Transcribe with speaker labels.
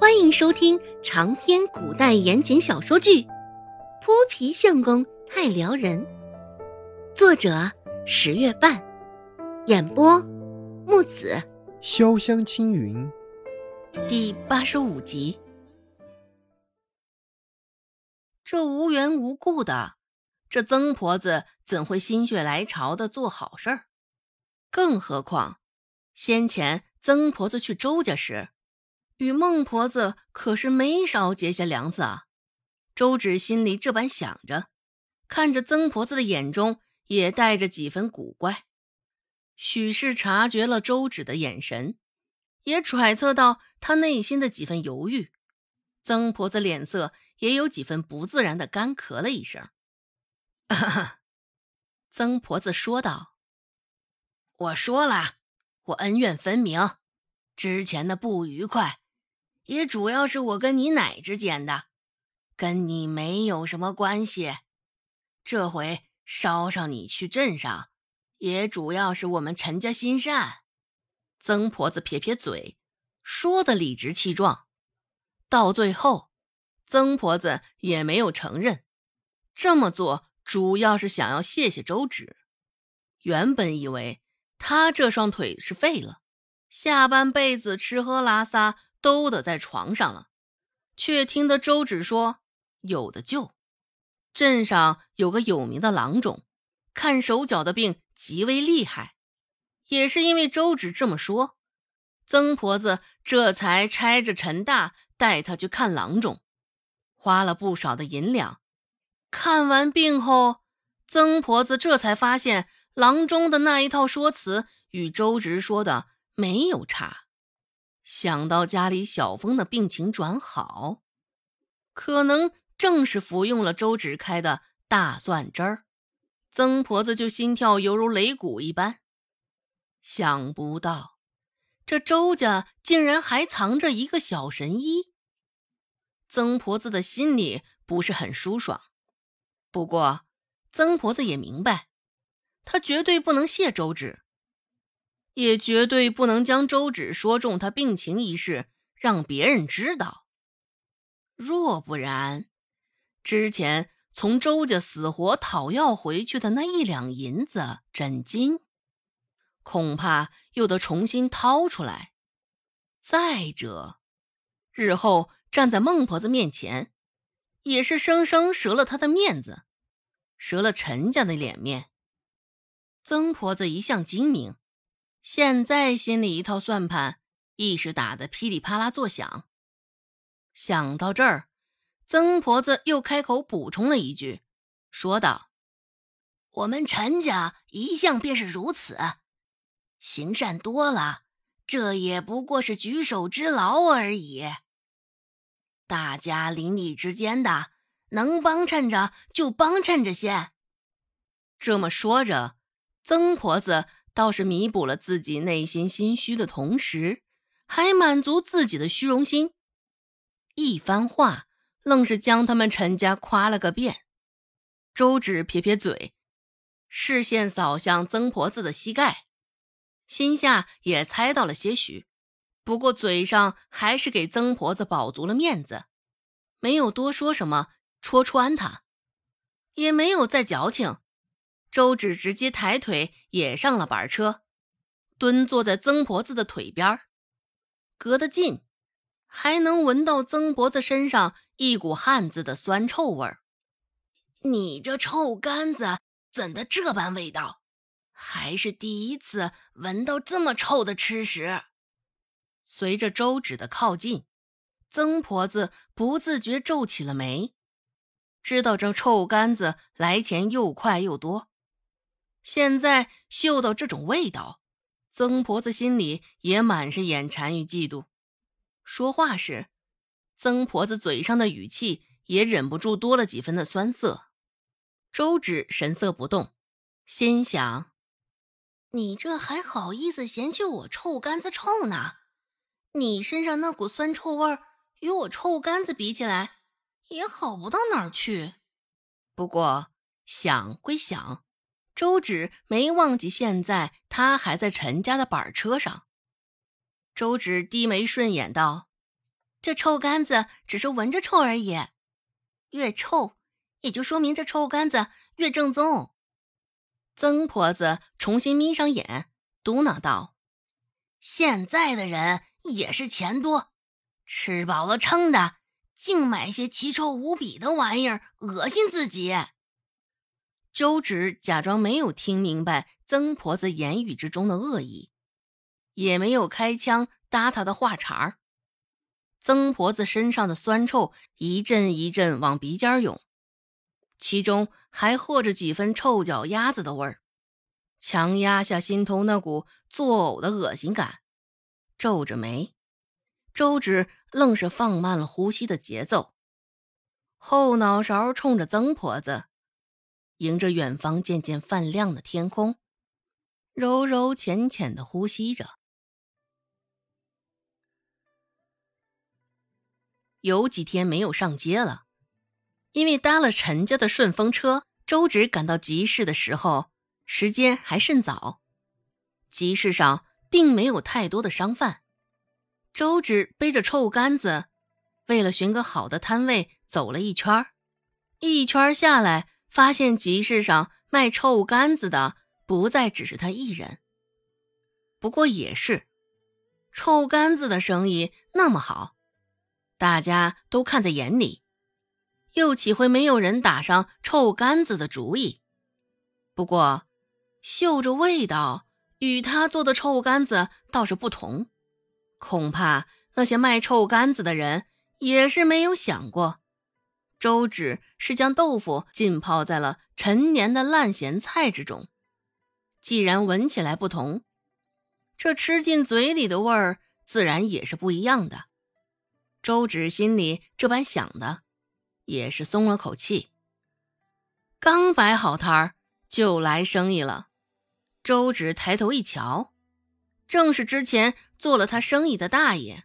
Speaker 1: 欢迎收听长篇古代言情小说剧《泼皮相公太撩人》，作者十月半，演播木子
Speaker 2: 潇湘青云，
Speaker 1: 第八十五集。这无缘无故的，这曾婆子怎会心血来潮的做好事儿？更何况，先前曾婆子去周家时。与孟婆子可是没少结下梁子啊！周芷心里这般想着，看着曾婆子的眼中也带着几分古怪。许是察觉了周芷的眼神，也揣测到她内心的几分犹豫。曾婆子脸色也有几分不自然的干咳了一声。曾婆子说道：“我说了，我恩怨分明，之前的不愉快。”也主要是我跟你奶之间的，跟你没有什么关系。这回捎上你去镇上，也主要是我们陈家心善。曾婆子撇撇嘴，说的理直气壮。到最后，曾婆子也没有承认这么做，主要是想要谢谢周芷。原本以为她这双腿是废了，下半辈子吃喝拉撒。都得在床上了，却听得周芷说有的救。镇上有个有名的郎中，看手脚的病极为厉害。也是因为周芷这么说，曾婆子这才差着陈大带他去看郎中，花了不少的银两。看完病后，曾婆子这才发现郎中的那一套说辞与周芷说的没有差。想到家里小峰的病情转好，可能正是服用了周芷开的大蒜汁儿，曾婆子就心跳犹如擂鼓一般。想不到这周家竟然还藏着一个小神医，曾婆子的心里不是很舒爽。不过，曾婆子也明白，她绝对不能谢周芷。也绝对不能将周芷说中他病情一事让别人知道。若不然，之前从周家死活讨要回去的那一两银子枕巾，恐怕又得重新掏出来。再者，日后站在孟婆子面前，也是生生折了她的面子，折了陈家的脸面。曾婆子一向精明。现在心里一套算盘，一时打得噼里啪啦作响。想到这儿，曾婆子又开口补充了一句，说道：“我们陈家一向便是如此，行善多了，这也不过是举手之劳而已。大家邻里之间的，能帮衬着就帮衬着些。”这么说着，曾婆子。倒是弥补了自己内心心虚的同时，还满足自己的虚荣心。一番话，愣是将他们陈家夸了个遍。周芷撇撇嘴，视线扫向曾婆子的膝盖，心下也猜到了些许，不过嘴上还是给曾婆子保足了面子，没有多说什么戳穿她，也没有再矫情。周芷直接抬腿也上了板车，蹲坐在曾婆子的腿边隔得近，还能闻到曾婆子身上一股汗渍的酸臭味儿。你这臭干子怎的这般味道？还是第一次闻到这么臭的吃食。随着周芷的靠近，曾婆子不自觉皱起了眉，知道这臭干子来钱又快又多。现在嗅到这种味道，曾婆子心里也满是眼馋与嫉妒。说话时，曾婆子嘴上的语气也忍不住多了几分的酸涩。周芷神色不动，心想：“你这还好意思嫌弃我臭干子臭呢？你身上那股酸臭味儿与我臭干子比起来，也好不到哪儿去。不过想归想。”周芷没忘记，现在他还在陈家的板车上。周芷低眉顺眼道：“这臭干子只是闻着臭而已，越臭也就说明这臭干子越正宗。曾婆子重新眯上眼，嘟囔道：“现在的人也是钱多，吃饱了撑的，净买些奇臭无比的玩意儿，恶心自己。”周芷假装没有听明白曾婆子言语之中的恶意，也没有开腔搭他的话茬儿。曾婆子身上的酸臭一阵一阵往鼻尖涌，其中还和着几分臭脚丫子的味儿，强压下心头那股作呕的恶心感。皱着眉，周芷愣是放慢了呼吸的节奏，后脑勺冲着曾婆子。迎着远方渐渐泛亮的天空，柔柔浅浅的呼吸着。有几天没有上街了，因为搭了陈家的顺风车。周芷赶到集市的时候，时间还甚早，集市上并没有太多的商贩。周芷背着臭干子，为了寻个好的摊位，走了一圈一圈下来。发现集市上卖臭干子的不再只是他一人。不过也是，臭干子的生意那么好，大家都看在眼里，又岂会没有人打上臭干子的主意？不过，嗅着味道，与他做的臭干子倒是不同。恐怕那些卖臭干子的人也是没有想过。周芷是将豆腐浸泡在了陈年的烂咸菜之中，既然闻起来不同，这吃进嘴里的味儿自然也是不一样的。周芷心里这般想的，也是松了口气。刚摆好摊儿，就来生意了。周芷抬头一瞧，正是之前做了他生意的大爷。